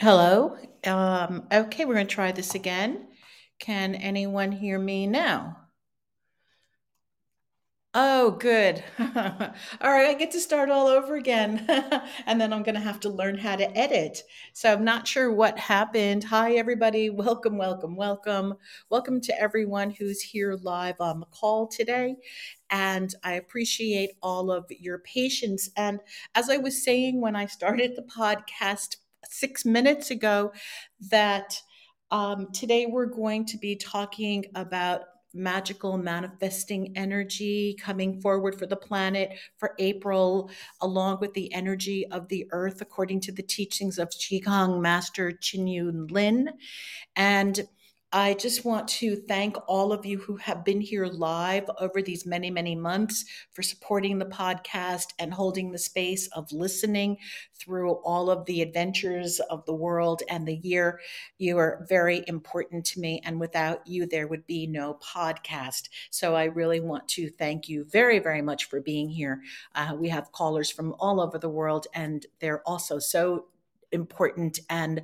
Hello. Um, okay, we're going to try this again. Can anyone hear me now? Oh, good. all right, I get to start all over again. and then I'm going to have to learn how to edit. So I'm not sure what happened. Hi, everybody. Welcome, welcome, welcome. Welcome to everyone who's here live on the call today. And I appreciate all of your patience. And as I was saying when I started the podcast six minutes ago, that um, today we're going to be talking about magical manifesting energy coming forward for the planet for April, along with the energy of the earth, according to the teachings of Qigong Master Chunyi Lin. And I just want to thank all of you who have been here live over these many, many months for supporting the podcast and holding the space of listening through all of the adventures of the world and the year. You are very important to me. And without you, there would be no podcast. So I really want to thank you very, very much for being here. Uh, we have callers from all over the world, and they're also so important and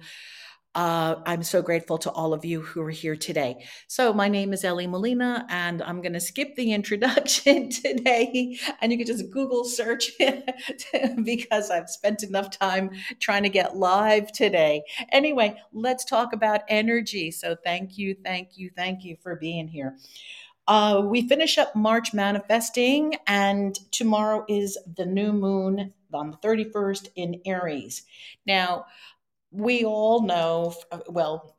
uh, I'm so grateful to all of you who are here today. So, my name is Ellie Molina, and I'm going to skip the introduction today. And you can just Google search because I've spent enough time trying to get live today. Anyway, let's talk about energy. So, thank you, thank you, thank you for being here. Uh, we finish up March manifesting, and tomorrow is the new moon on the 31st in Aries. Now, we all know, uh, well,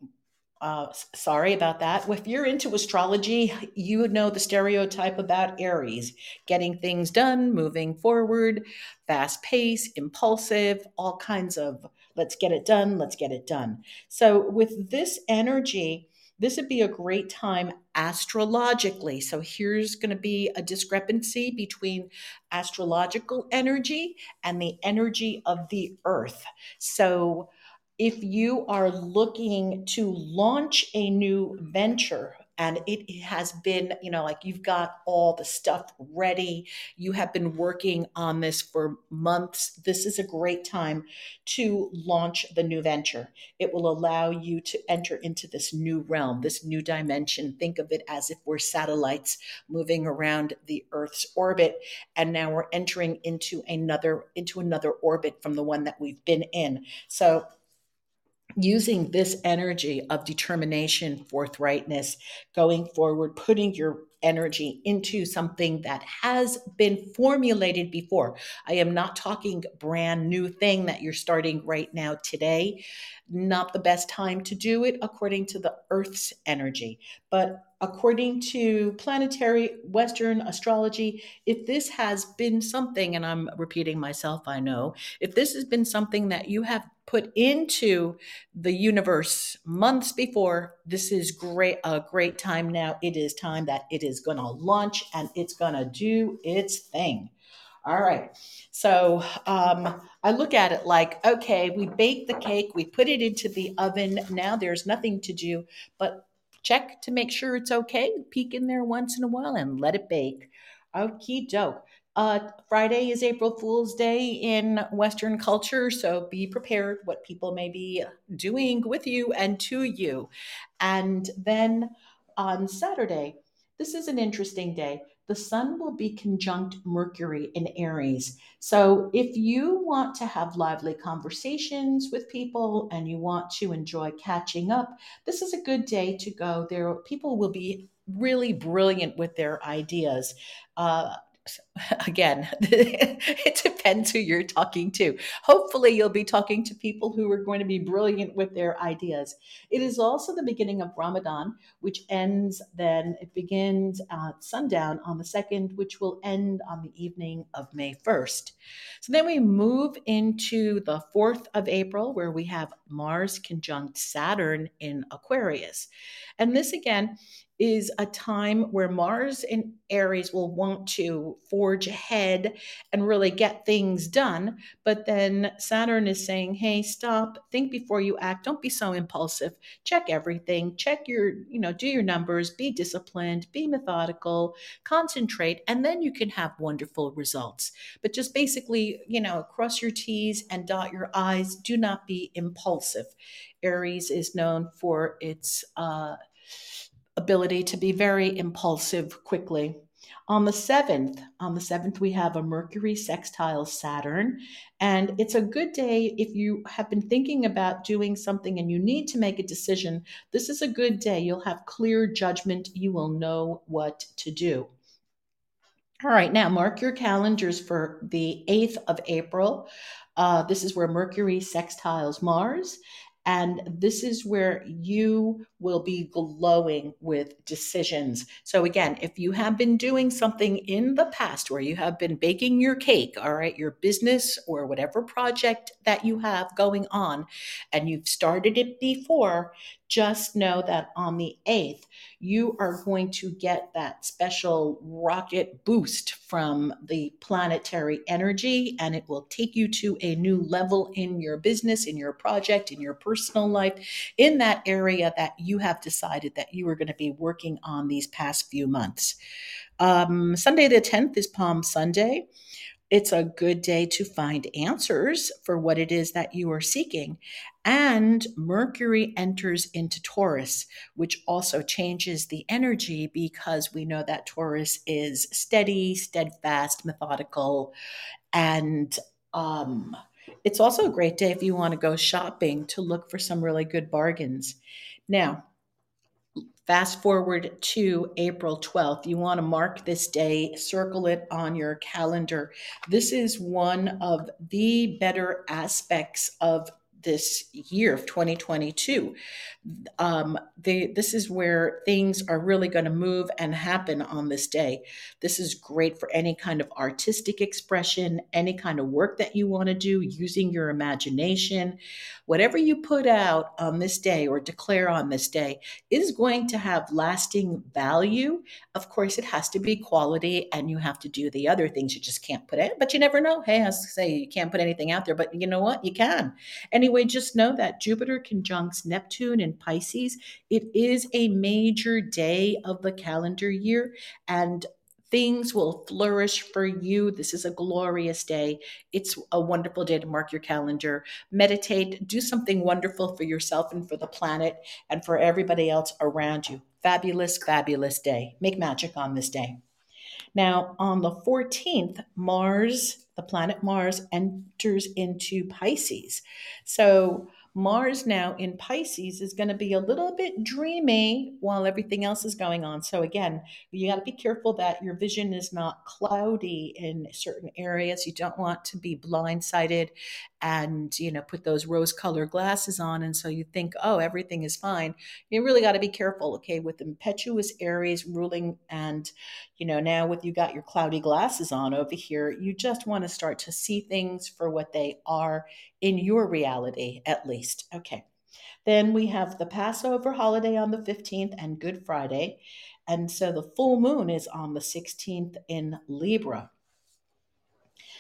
uh, sorry about that. If you're into astrology, you would know the stereotype about Aries getting things done, moving forward, fast pace, impulsive, all kinds of let's get it done, let's get it done. So, with this energy, this would be a great time astrologically. So, here's going to be a discrepancy between astrological energy and the energy of the earth. So, if you are looking to launch a new venture and it has been, you know, like you've got all the stuff ready, you have been working on this for months, this is a great time to launch the new venture. It will allow you to enter into this new realm, this new dimension. Think of it as if we're satellites moving around the Earth's orbit and now we're entering into another into another orbit from the one that we've been in. So using this energy of determination, forthrightness, going forward, putting your energy into something that has been formulated before. I am not talking brand new thing that you're starting right now today. Not the best time to do it according to the Earth's energy, but according to planetary Western astrology, if this has been something, and I'm repeating myself, I know, if this has been something that you have put into the universe months before this is great a great time now. It is time that it is going to launch and it's going to do its thing. All right. So um, i look at it like okay we bake the cake we put it into the oven. Now there's nothing to do but check to make sure it's okay peek in there once in a while and let it bake okie doke uh, Friday is April Fool's Day in Western culture, so be prepared what people may be doing with you and to you. And then on Saturday, this is an interesting day. The sun will be conjunct Mercury in Aries. So, if you want to have lively conversations with people and you want to enjoy catching up, this is a good day to go. There, people will be really brilliant with their ideas. Uh, again, it depends who you're talking to. Hopefully, you'll be talking to people who are going to be brilliant with their ideas. It is also the beginning of Ramadan, which ends then, it begins at sundown on the 2nd, which will end on the evening of May 1st. So then we move into the 4th of April, where we have Mars conjunct Saturn in Aquarius. And this again is a time where Mars and Aries will want to forge ahead and really get things done. But then Saturn is saying, hey, stop, think before you act. Don't be so impulsive. Check everything, check your, you know, do your numbers, be disciplined, be methodical, concentrate, and then you can have wonderful results. But just basically, you know, cross your T's and dot your I's. Do not be impulsive. Aries is known for its uh, ability to be very impulsive quickly. On the 7th, on the 7th we have a Mercury sextile Saturn and it's a good day if you have been thinking about doing something and you need to make a decision. This is a good day. You'll have clear judgment. You will know what to do. All right, now mark your calendars for the 8th of April. Uh, this is where Mercury sextiles Mars. And this is where you will be glowing with decisions. So, again, if you have been doing something in the past where you have been baking your cake, all right, your business or whatever project that you have going on, and you've started it before, just know that on the 8th, you are going to get that special rocket boost from the planetary energy, and it will take you to a new level in your business, in your project, in your personal life, in that area that you have decided that you are going to be working on these past few months. Um, Sunday the 10th is Palm Sunday it's a good day to find answers for what it is that you are seeking. And Mercury enters into Taurus, which also changes the energy because we know that Taurus is steady, steadfast, methodical, and um, it's also a great day if you want to go shopping to look for some really good bargains. Now, Fast forward to April 12th. You want to mark this day, circle it on your calendar. This is one of the better aspects of this year of 2022. Um, they, this is where things are really going to move and happen on this day. This is great for any kind of artistic expression, any kind of work that you want to do, using your imagination. Whatever you put out on this day or declare on this day is going to have lasting value. Of course, it has to be quality and you have to do the other things you just can't put it, but you never know. Hey, I say you can't put anything out there, but you know what? You can. Anyway, just know that Jupiter conjuncts Neptune in Pisces. It is a major day of the calendar year and things will flourish for you. This is a glorious day. It's a wonderful day to mark your calendar. Meditate, do something wonderful for yourself and for the planet and for everybody else around you. Fabulous, fabulous day. Make magic on this day. Now, on the 14th, Mars, the planet Mars, enters into Pisces. So, Mars now in Pisces is going to be a little bit dreamy while everything else is going on. So, again, you got to be careful that your vision is not cloudy in certain areas. You don't want to be blindsided and, you know, put those rose colored glasses on. And so you think, oh, everything is fine. You really got to be careful, okay, with impetuous Aries ruling. And, you know, now with you got your cloudy glasses on over here, you just want to start to see things for what they are in your reality, at least. Okay. Then we have the Passover holiday on the 15th and Good Friday. And so the full moon is on the 16th in Libra.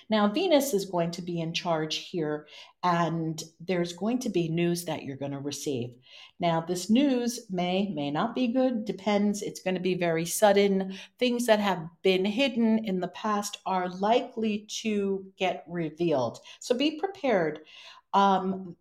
Now, Venus is going to be in charge here, and there's going to be news that you're going to receive. Now, this news may, may not be good, depends. It's going to be very sudden. Things that have been hidden in the past are likely to get revealed. So be prepared. Um,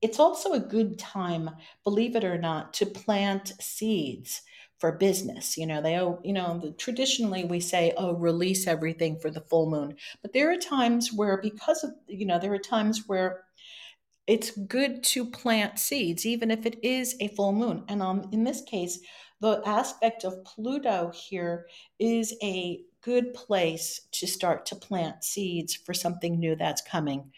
it's also a good time, believe it or not, to plant seeds for business. You know, they oh, you know, the, traditionally we say, oh, release everything for the full moon. But there are times where, because of, you know, there are times where it's good to plant seeds, even if it is a full moon. And um, in this case, the aspect of Pluto here is a good place to start to plant seeds for something new that's coming.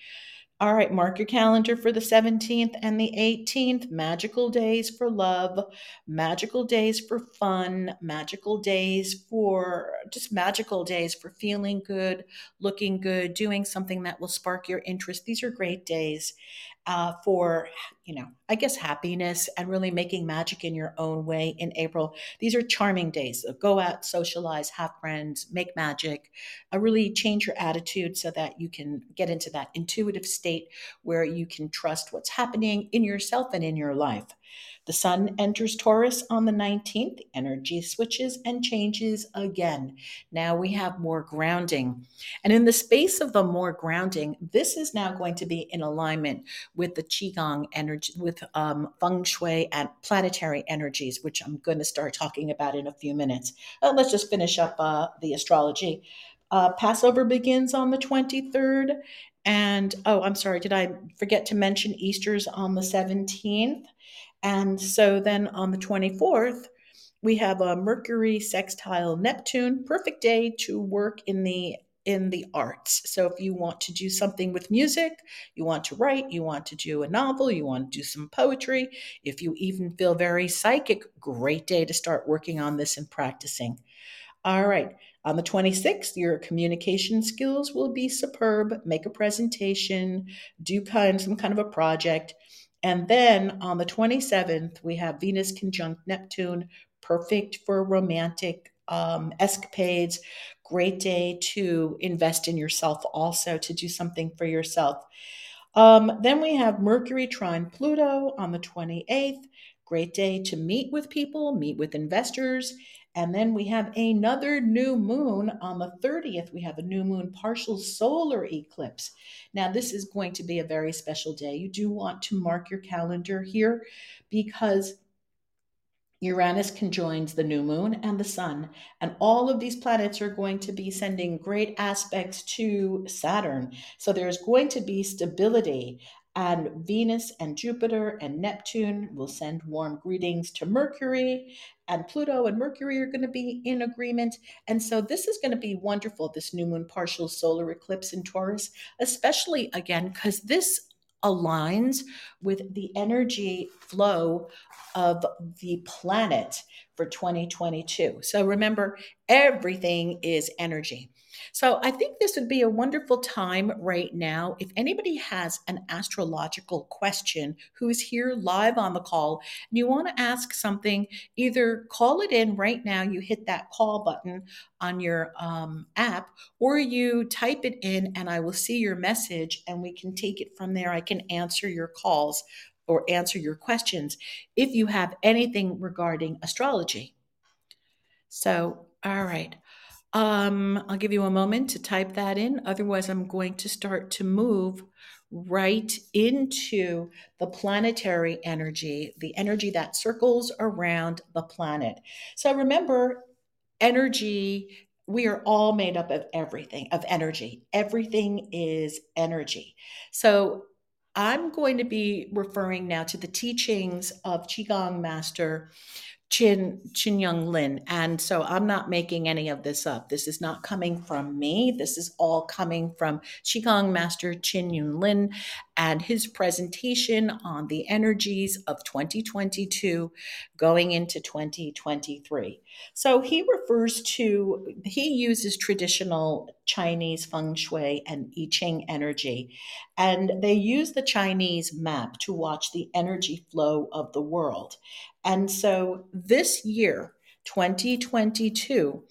All right, mark your calendar for the 17th and the 18th. Magical days for love, magical days for fun, magical days for just magical days for feeling good, looking good, doing something that will spark your interest. These are great days uh, for you know, I guess happiness and really making magic in your own way in April. These are charming days. So go out, socialize, have friends, make magic, uh, really change your attitude so that you can get into that intuitive state where you can trust what's happening in yourself and in your life. The sun enters Taurus on the 19th, energy switches and changes again. Now we have more grounding. And in the space of the more grounding, this is now going to be in alignment with the Qigong energy, with um, feng shui and planetary energies, which I'm going to start talking about in a few minutes. Uh, let's just finish up uh, the astrology. Uh, Passover begins on the 23rd. And oh, I'm sorry, did I forget to mention Easter's on the 17th? And so then on the 24th, we have a Mercury sextile Neptune, perfect day to work in the in the arts. So if you want to do something with music, you want to write, you want to do a novel, you want to do some poetry, if you even feel very psychic, great day to start working on this and practicing. All right. On the 26th, your communication skills will be superb. Make a presentation, do kind some kind of a project. And then on the 27th, we have Venus conjunct Neptune, perfect for romantic um, escapades. Great day to invest in yourself, also to do something for yourself. Um, then we have Mercury trine Pluto on the 28th. Great day to meet with people, meet with investors, and then we have another new moon on the 30th. We have a new moon partial solar eclipse. Now, this is going to be a very special day. You do want to mark your calendar here because Uranus conjoins the new moon and the sun, and all of these planets are going to be sending great aspects to Saturn. So there's going to be stability and Venus and Jupiter and Neptune will send warm greetings to Mercury, and Pluto and Mercury are going to be in agreement. And so this is going to be wonderful, this new moon partial solar eclipse in Taurus, especially again, because this aligns with the energy flow of the planet for 2022. So remember, everything is energy. So I think this would be a wonderful time right now. If anybody has an astrological question who's here live on the call and you want to ask something, either call it in right now, you hit that call button on your um, app, or you type it in and I will see your message and we can take it from there. I can answer your calls or answer your questions if you have anything regarding astrology. So, all right. Um, I'll give you a moment to type that in. Otherwise, I'm going to start to move right into the planetary energy, the energy that circles around the planet. So remember, energy, we are all made up of everything, of energy. Everything is energy. So I'm going to be referring now to the teachings of Qigong Master Chin Chin Young Lin. And so I'm not making any of this up. This is not coming from me. This is all coming from Qigong Master Chunyi Lin and his presentation on the energies of 2022 going into 2023. So he refers to, he uses traditional Chinese feng shui and I Ching energy, and they use the Chinese map to watch the energy flow of the world. And so this year, 2022,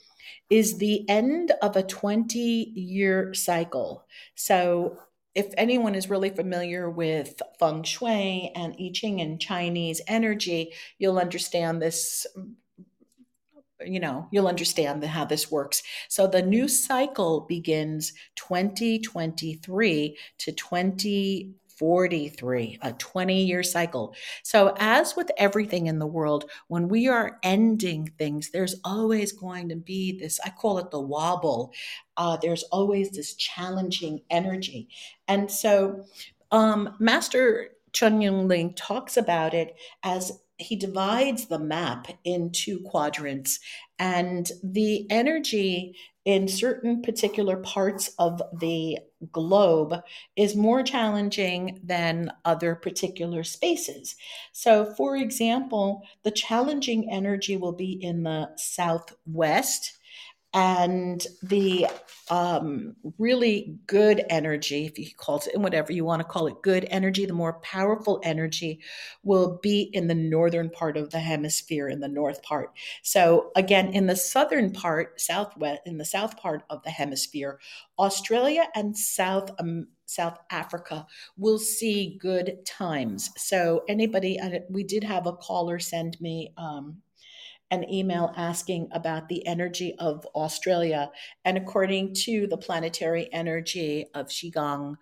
is the end of a 20 year cycle. So if anyone is really familiar with feng shui and I Ching and Chinese energy, you'll understand this you know you'll understand how this works so the new cycle begins 2023 to 20 43, a 20 year cycle. So, as with everything in the world, when we are ending things, there's always going to be this, I call it the wobble. Uh, there's always this challenging energy. And so, um, Master Chunyi Lin talks about it as he divides the map into quadrants, and the energy in certain particular parts of the globe is more challenging than other particular spaces. So, for example, the challenging energy will be in the southwest and the um, really good energy, if you call it whatever you want to call it, good energy, the more powerful energy will be in the northern part of the hemisphere, in the north part. So again, in the southern part, southwest, in the south part of the hemisphere, Australia and South um, South Africa will see good times. So anybody, we did have a caller send me um, an email asking about the energy of Australia. And according to the planetary energy of Qigong,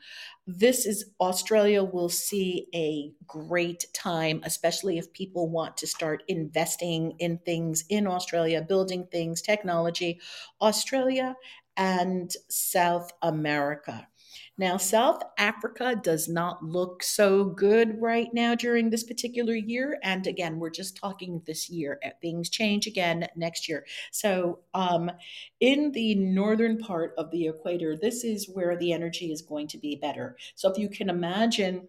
this is Australia will see a great time, especially if people want to start investing in things in Australia, building things, technology. Australia and South America. Now, South Africa does not look so good right now during this particular year. And again, we're just talking this year. Uh, things change again next year. So, um, in the northern part of the equator, this is where the energy is going to be better. So, if you can imagine,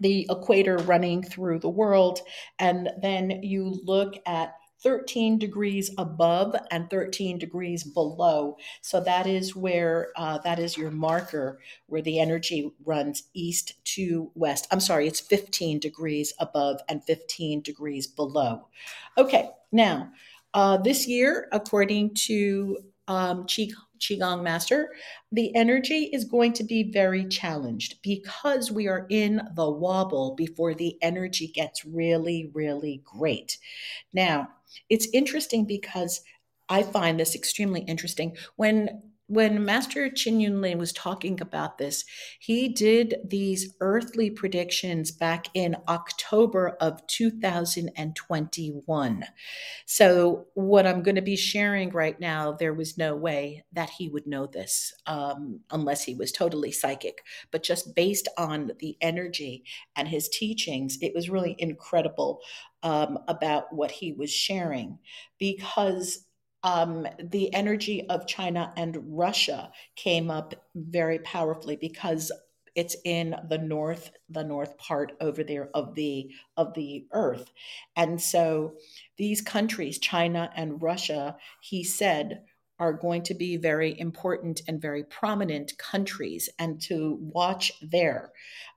the equator running through the world, and then you look at 13 degrees above and 13 degrees below. So that is where uh, that is your marker where the energy runs east to west. I'm sorry, it's 15 degrees above and 15 degrees below. Okay, now uh, this year, according to um, Qigong Master, the energy is going to be very challenged because we are in the wobble before the energy gets really, really great. Now, it's interesting because I find this extremely interesting. When when Master Chin Yun Yunlin was talking about this, he did these earthly predictions back in October of 2021. So, what I'm going to be sharing right now, there was no way that he would know this um, unless he was totally psychic. But just based on the energy and his teachings, it was really incredible um, about what he was sharing because um, the energy of China and Russia came up very powerfully because it's in the north the north part over there of the of the earth. And so these countries china and russia he said are going to be very important and very prominent countries and to watch there.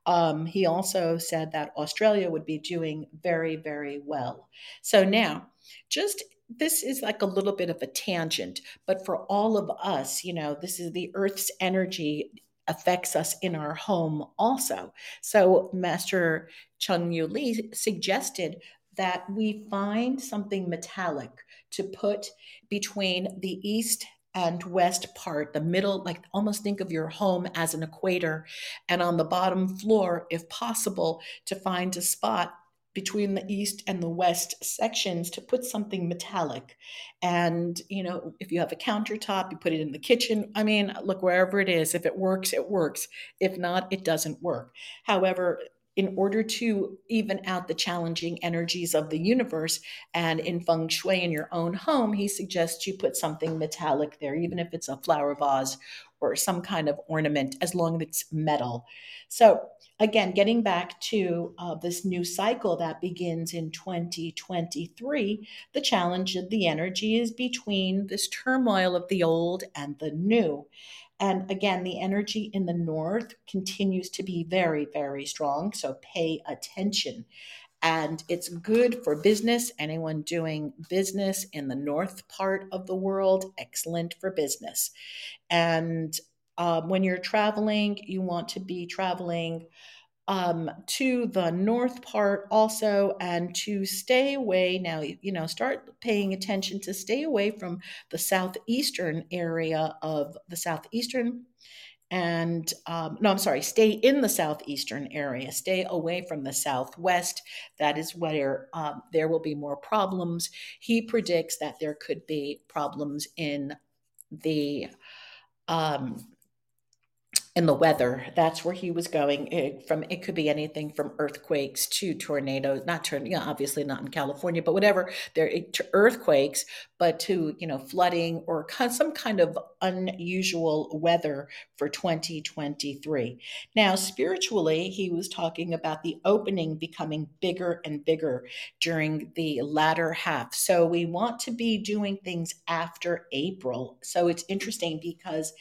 Um, he also said that australia would be doing very very well. So now just this is like a little bit of a tangent, but for all of us, you know, this is the Earth's energy affects us in our home also. So Master Chung Yu Lee suggested that we find something metallic to put between the east and west part, the middle, like almost think of your home as an equator, and on the bottom floor, if possible, to find a spot between the east and the west sections to put something metallic. And, you know, if you have a countertop, you put it in the kitchen. I mean, look, wherever it is, if it works, it works. If not, it doesn't work. However, in order to even out the challenging energies of the universe and in feng shui in your own home, he suggests you put something metallic there, even if it's a flower vase or some kind of ornament, as long as it's metal. So, again, getting back to uh, this new cycle that begins in 2023, the challenge of the energy is between this turmoil of the old and the new. And again, the energy in the north continues to be very, very strong. So pay attention. And it's good for business. Anyone doing business in the north part of the world, excellent for business. And um, when you're traveling, you want to be traveling um, to the north part also and to stay away now you know start paying attention to stay away from the southeastern area of the southeastern and um, no i'm sorry stay in the southeastern area stay away from the southwest. That is where um, there will be more problems. He predicts that there could be problems in the um, in the weather. That's where he was going. It, from it could be anything from earthquakes to tornadoes. Not to, you know, obviously not in California, but whatever. There to earthquakes, but to you know flooding or some kind of unusual weather for 2023. Now, spiritually, he was talking about the opening becoming bigger and bigger during the latter half. So we want to be doing things after April. So it's interesting because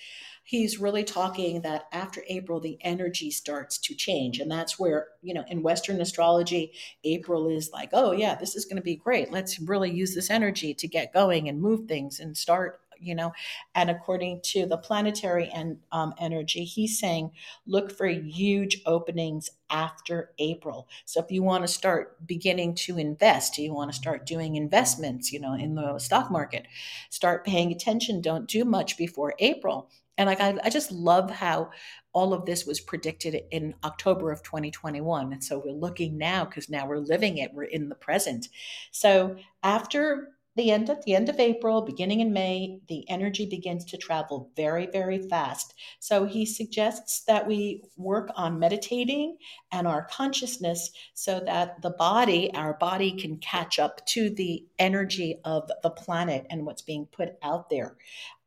he's really talking that after April, the energy starts to change. And that's where, you know, in Western astrology, April is like, oh, yeah, this is going to be great. Let's really use this energy to get going and move things and start you know and according to the planetary and um, energy he's saying look for huge openings after april so if you want to start beginning to invest you want to start doing investments you know in the stock market start paying attention don't do much before april and like I, I just love how all of this was predicted in October of 2021. And so we're looking now because now we're living it. We're in the present. So after the end at the end of April, beginning in May, the energy begins to travel very, very fast. So he suggests that we work on meditating and our consciousness so that the body, our body can catch up to the energy of the planet and what's being put out there.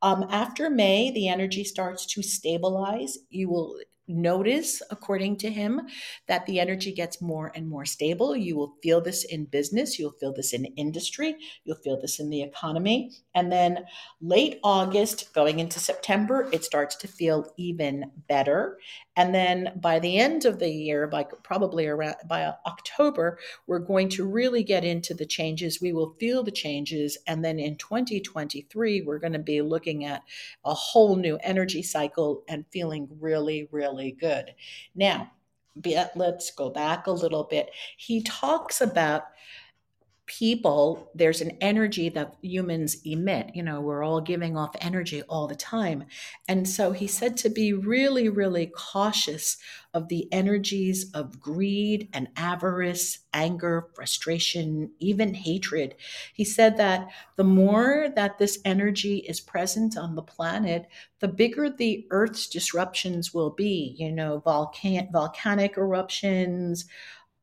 Um, after May, the energy starts to stabilize. You will notice, according to him, that the energy gets more and more stable. You will feel this in business, you'll feel this in industry, you'll feel this in the economy. And then late August, going into September, it starts to feel even better. And then by the end of the year, by probably around by uh, October, we're going to really get into the changes. We will feel the changes. And then in 2023, we're going to be looking at a whole new energy cycle and feeling really, really good. Now, let's go back a little bit. He talks about people, there's an energy that humans emit. You know, we're all giving off energy all the time. And so he said to be really, really cautious of the energies of greed and avarice, anger, frustration, even hatred. He said that the more that this energy is present on the planet, the bigger the Earth's disruptions will be. You know, volcan- volcanic eruptions,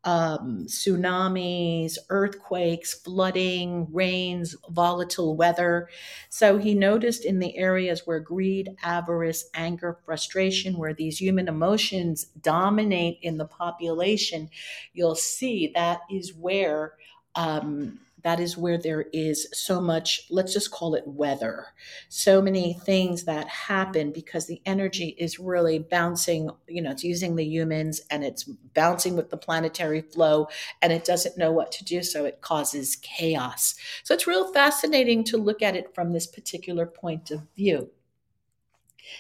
um, tsunamis, earthquakes, flooding, rains, volatile weather. So he noticed in the areas where greed, avarice, anger, frustration, where these human emotions dominate in the population, you'll see that is where um, that is where there is so much, let's just call it weather. So many things that happen because the energy is really bouncing, you know, it's using the humans and it's bouncing with the planetary flow and it doesn't know what to do. So it causes chaos. So it's real fascinating to look at it from this particular point of view.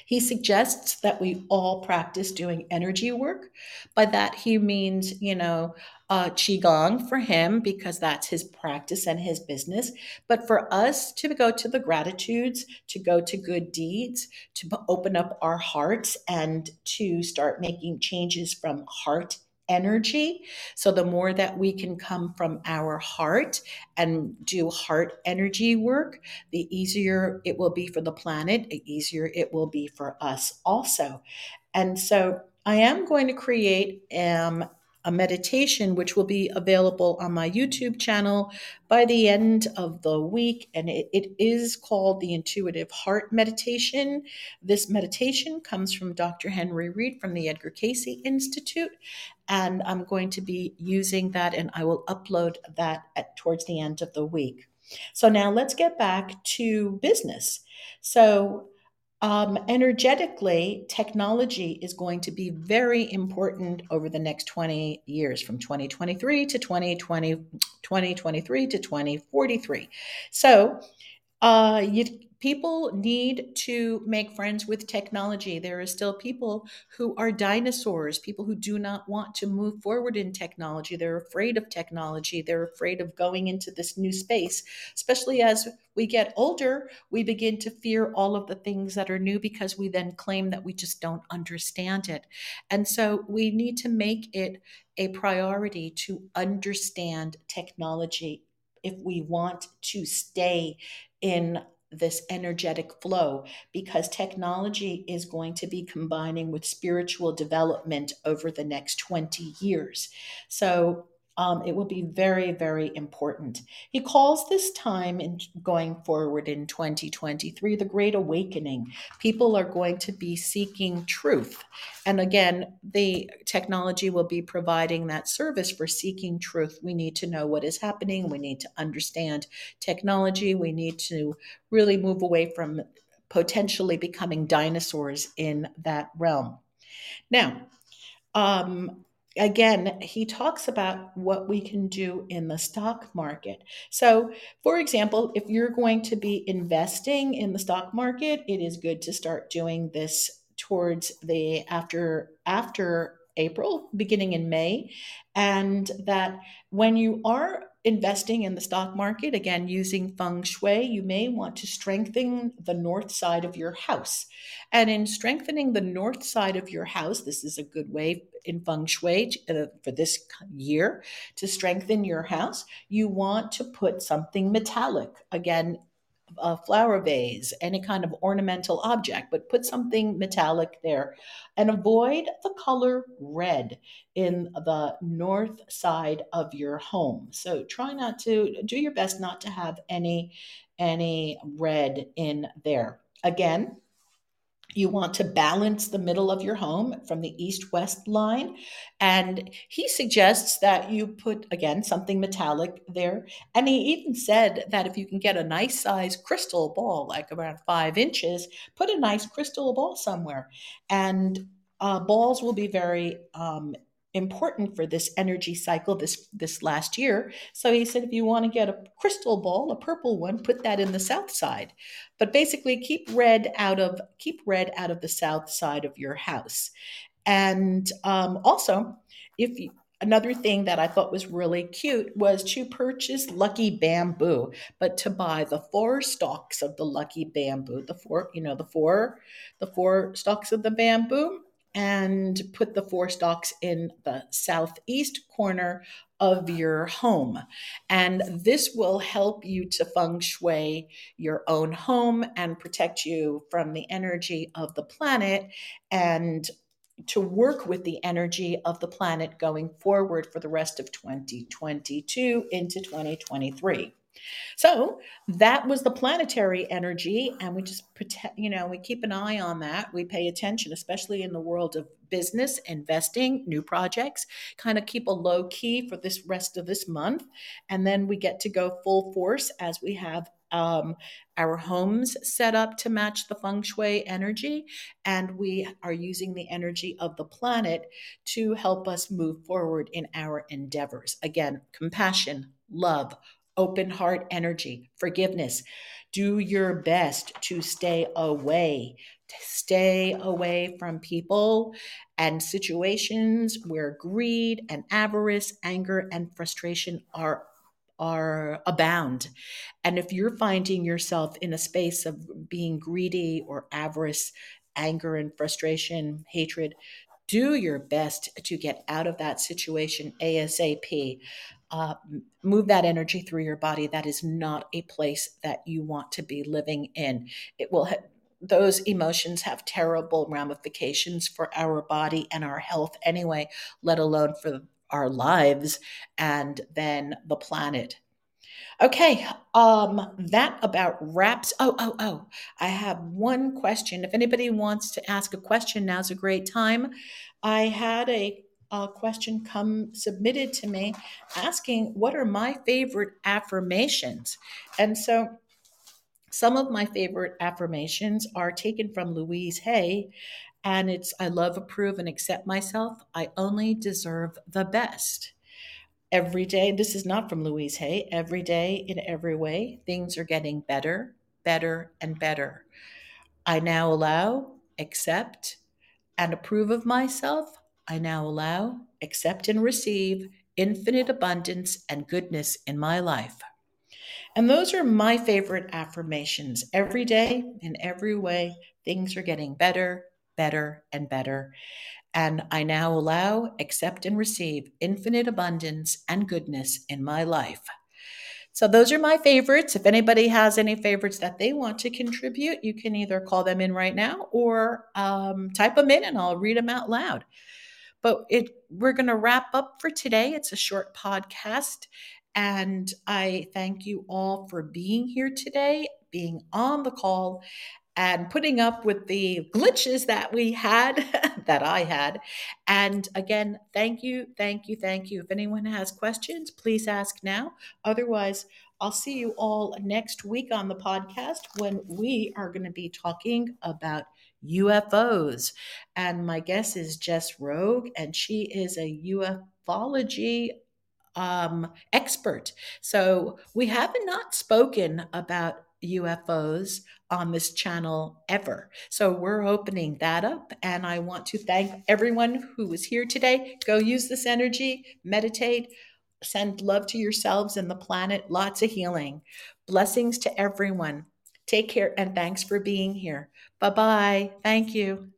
He suggests that we all practice doing energy work. By that, he means, you know, uh, Qigong for him because that's his practice and his business. But for us to go to the gratitudes, to go to good deeds, to open up our hearts and to start making changes from heart energy. So the more that we can come from our heart and do heart energy work, the easier it will be for the planet, the easier it will be for us also. And so I am going to create um, a meditation which will be available on my YouTube channel by the end of the week. And it, it is called the Intuitive Heart Meditation. This meditation comes from Dr. Henry Reed from the Edgar Cayce Institute. And I'm going to be using that and I will upload that at, towards the end of the week. So now let's get back to business. So um, energetically, technology is going to be very important over the next 20 years, from 2023 to 2020, 2023 to 2043. So, uh, you, people need to make friends with technology. There are still people who are dinosaurs, people who do not want to move forward in technology. They're afraid of technology. They're afraid of going into this new space. Especially as we get older, we begin to fear all of the things that are new because we then claim that we just don't understand it. And so we need to make it a priority to understand technology if we want to stay in this energetic flow because technology is going to be combining with spiritual development over the next 20 years. So um, it will be very, very important. He calls this time in going forward in 2023 the Great Awakening. People are going to be seeking truth. And again, the technology will be providing that service for seeking truth. We need to know what is happening. We need to understand technology. We need to really move away from potentially becoming dinosaurs in that realm. Now, um, again, he talks about what we can do in the stock market. So, for example, if you're going to be investing in the stock market, it is good to start doing this towards the after after April, beginning in May, and that when you are investing in the stock market, again, using feng shui, you may want to strengthen the north side of your house. And in strengthening the north side of your house, this is a good way in feng shui uh, for this year to strengthen your house. You want to put something metallic. Again, a flower vase, any kind of ornamental object, but put something metallic there and avoid the color red in the north side of your home. So try not to do your best not to have any any red in there. Again, you want to balance the middle of your home from the east west line. And he suggests that you put, again, something metallic there. And he even said that if you can get a nice size crystal ball, like around five inches, put a nice crystal ball somewhere. And uh, balls will be very um, important for this energy cycle this this last year. So he said if you want to get a crystal ball, a purple one, put that in the south side. But basically keep red out of keep red out of the south side of your house. And um, also, if you, another thing that I thought was really cute was to purchase lucky bamboo, but to buy the four stalks of the lucky bamboo, the four, you know, the four, the four stalks of the bamboo, and put the four stalks in the southeast corner of your home. And this will help you to feng shui your own home and protect you from the energy of the planet and to work with the energy of the planet going forward for the rest of 2022 into 2023. So that was the planetary energy, and we just protect, you know, we keep an eye on that. We pay attention, especially in the world of business, investing, new projects, kind of keep a low key for this rest of this month. And then we get to go full force as we have um, our homes set up to match the feng shui energy, and we are using the energy of the planet to help us move forward in our endeavors. Again, compassion, love, open heart energy, forgiveness. Do your best to stay away, to stay away from people and situations where greed and avarice, anger and frustration are are abound. And if you're finding yourself in a space of being greedy or avarice, anger and frustration, hatred, do your best to get out of that situation ASAP uh, move that energy through your body. That is not a place that you want to be living in. It will. Ha- those emotions have terrible ramifications for our body and our health anyway, let alone for our lives and then the planet. Okay, um, that about wraps. Oh, oh, oh! I have one question. If anybody wants to ask a question, now's a great time. I had a a question come submitted to me asking what are my favorite affirmations? And so some of my favorite affirmations are taken from louise hay and it's i love approve and accept myself. I only deserve the best. Every day this is not from louise hay every day in every way things are getting better better and better. I now allow accept and approve of myself I now allow, accept, and receive infinite abundance and goodness in my life. And those are my favorite affirmations. Every day, in every way, things are getting better, better, and better. And I now allow, accept, and receive infinite abundance and goodness in my life. So those are my favorites. If anybody has any favorites that they want to contribute, you can either call them in right now or um, type them in and I'll read them out loud. But it, we're going to wrap up for today. It's a short podcast. And I thank you all for being here today, being on the call, and putting up with the glitches that we had, that I had. And again, thank you, thank you, thank you. If anyone has questions, please ask now. Otherwise, I'll see you all next week on the podcast when we are going to be talking about UFOs. And my guest is Jess Rogue, and she is a ufology um, expert. So we have not spoken about UFOs on this channel ever. So we're opening that up. And I want to thank everyone who was here today. Go use this energy, meditate, send love to yourselves and the planet. Lots of healing. Blessings to everyone. Take care and thanks for being here. Bye bye. Thank you.